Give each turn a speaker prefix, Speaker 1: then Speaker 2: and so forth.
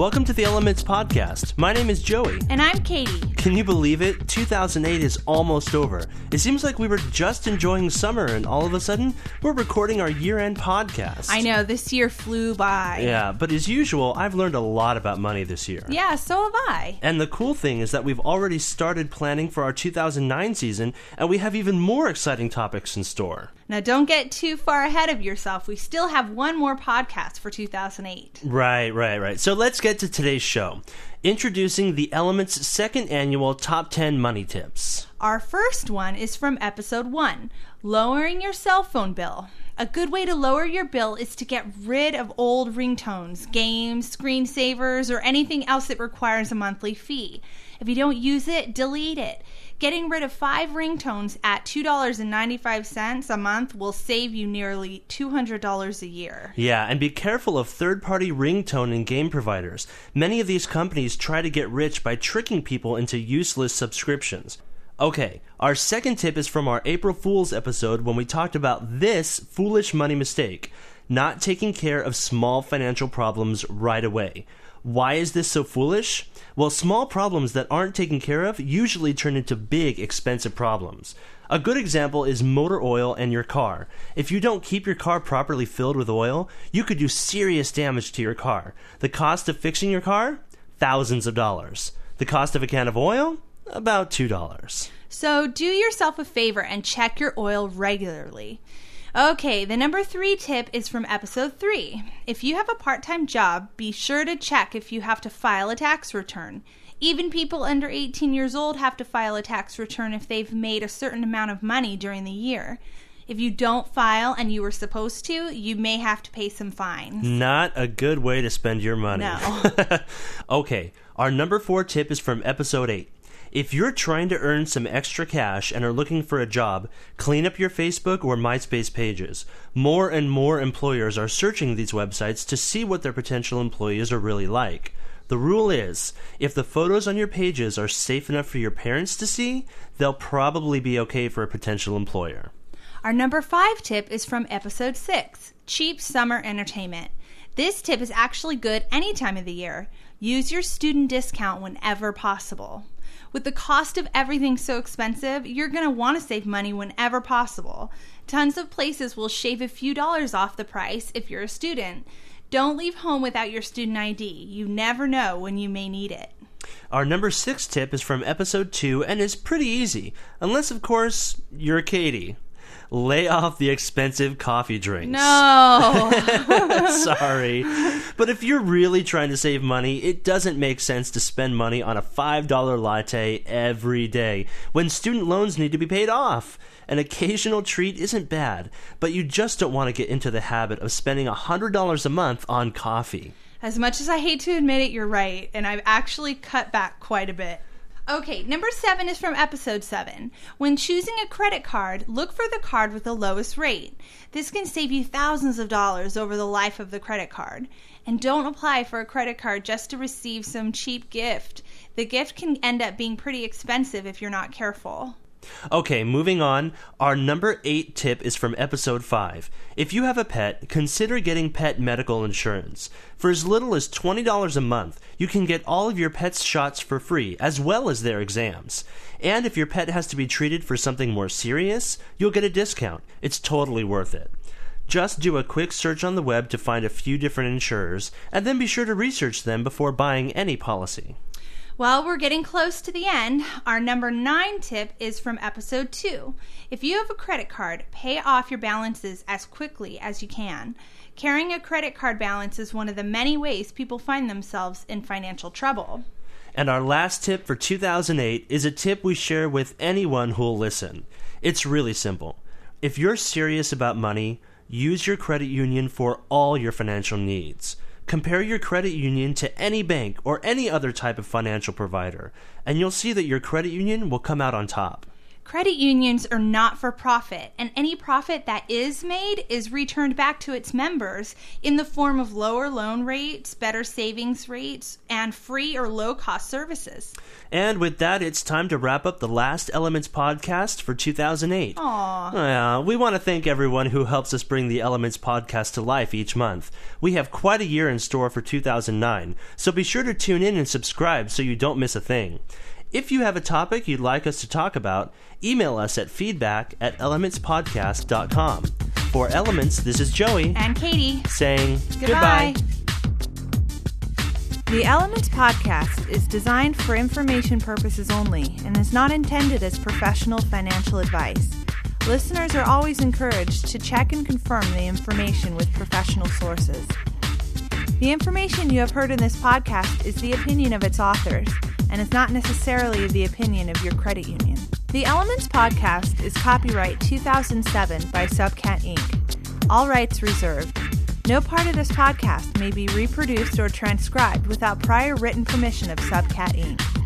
Speaker 1: Welcome to the Elements Podcast. My name is Joey.
Speaker 2: And I'm Catie.
Speaker 1: Can you believe it? 2008 is almost over. It seems like we were just enjoying summer, and all of a sudden, we're recording our year end podcast.
Speaker 2: I know, this year flew by.
Speaker 1: Yeah, but as usual, I've learned a lot about money this year.
Speaker 2: Yeah, so have I.
Speaker 1: And the cool thing is that we've already started planning for our 2009 season, and we have even more exciting topics in store.
Speaker 2: Now, don't get too far ahead of yourself. We still have one more podcast for 2008.
Speaker 1: Right, right, right. So let's get to today's show. Introducing the Elements' second annual Top 10 Money Tips.
Speaker 2: Our first one is from episode 1 Lowering Your Cell Phone Bill. A good way to lower your bill is to get rid of old ringtones, games, screensavers, or anything else that requires a monthly fee. If you don't use it, delete it. Getting rid of five ringtones at $2.95 a month will save you nearly $200 a year.
Speaker 1: Yeah, and be careful of third party ringtone and game providers. Many of these companies try to get rich by tricking people into useless subscriptions. Okay, our second tip is from our April Fool's episode when we talked about this foolish money mistake not taking care of small financial problems right away. Why is this so foolish? Well, small problems that aren't taken care of usually turn into big, expensive problems. A good example is motor oil and your car. If you don't keep your car properly filled with oil, you could do serious damage to your car. The cost of fixing your car? Thousands of dollars. The cost of a can of oil? About $2.
Speaker 2: So do yourself a favor and check your oil regularly. Okay, the number three tip is from episode three. If you have a part time job, be sure to check if you have to file a tax return. Even people under 18 years old have to file a tax return if they've made a certain amount of money during the year. If you don't file and you were supposed to, you may have to pay some fines.
Speaker 1: Not a good way to spend your money.
Speaker 2: No.
Speaker 1: okay, our number four tip is from episode 8. If you're trying to earn some extra cash and are looking for a job, clean up your Facebook or MySpace pages. More and more employers are searching these websites to see what their potential employees are really like. The rule is if the photos on your pages are safe enough for your parents to see, they'll probably be okay for a potential employer.
Speaker 2: Our number five tip is from episode six cheap summer entertainment. This tip is actually good any time of the year. Use your student discount whenever possible. With the cost of everything so expensive, you're going to want to save money whenever possible. Tons of places will shave a few dollars off the price if you're a student. Don't leave home without your student ID. You never know when you may need it.
Speaker 1: Our number six tip is from episode two and is pretty easy, unless, of course, you're Catie. Lay off the expensive coffee drinks.
Speaker 2: No.
Speaker 1: Sorry. But if you're really trying to save money, it doesn't make sense to spend money on a $5 latte every day when student loans need to be paid off. An occasional treat isn't bad, but you just don't want to get into the habit of spending $100 a month on coffee.
Speaker 2: As much as I hate to admit it, you're right, and I've actually cut back quite a bit. Okay, number seven is from episode seven. When choosing a credit card, look for the card with the lowest rate. This can save you thousands of dollars over the life of the credit card. And don't apply for a credit card just to receive some cheap gift. The gift can end up being pretty expensive if you're not careful.
Speaker 1: Okay, moving on. Our number eight tip is from episode 5. If you have a pet, consider getting pet medical insurance. For as little as $20 a month, you can get all of your pet's shots for free, as well as their exams. And if your pet has to be treated for something more serious, you'll get a discount. It's totally worth it. Just do a quick search on the web to find a few different insurers, and then be sure to research them before buying any policy.
Speaker 2: Well, we're getting close to the end. Our number nine tip is from episode two. If you have a credit card, pay off your balances as quickly as you can. Carrying a credit card balance is one of the many ways people find themselves in financial trouble.
Speaker 1: And our last tip for 2008 is a tip we share with anyone who'll listen. It's really simple. If you're serious about money, use your credit union for all your financial needs. Compare your credit union to any bank or any other type of financial provider, and you'll see that your credit union will come out on top.
Speaker 3: Credit unions are not for profit, and any profit that is made is returned back to its members in the form of lower loan rates, better savings rates, and free or low cost services.
Speaker 1: And with that, it's time to wrap up the last Elements podcast for 2008.
Speaker 3: Aww.
Speaker 1: Uh, we want to thank everyone who helps us bring the Elements podcast to life each month. We have quite a year in store for 2009, so be sure to tune in and subscribe so you don't miss a thing. If you have a topic you'd like us to talk about, email us at feedback at elementspodcast.com. For Elements, this is Joey
Speaker 3: And Catie,
Speaker 1: saying
Speaker 3: goodbye.
Speaker 2: The Elements podcast is designed for information purposes only and is not intended as professional financial advice. Listeners are always encouraged to check and confirm the information with professional sources. The information you have heard in this podcast is the opinion of its authors and is not necessarily the opinion of your credit union. The Elements podcast is copyright 2007 by Subcat Inc. All rights reserved. No part of this podcast may be reproduced or transcribed without prior written permission of Subcat Inc.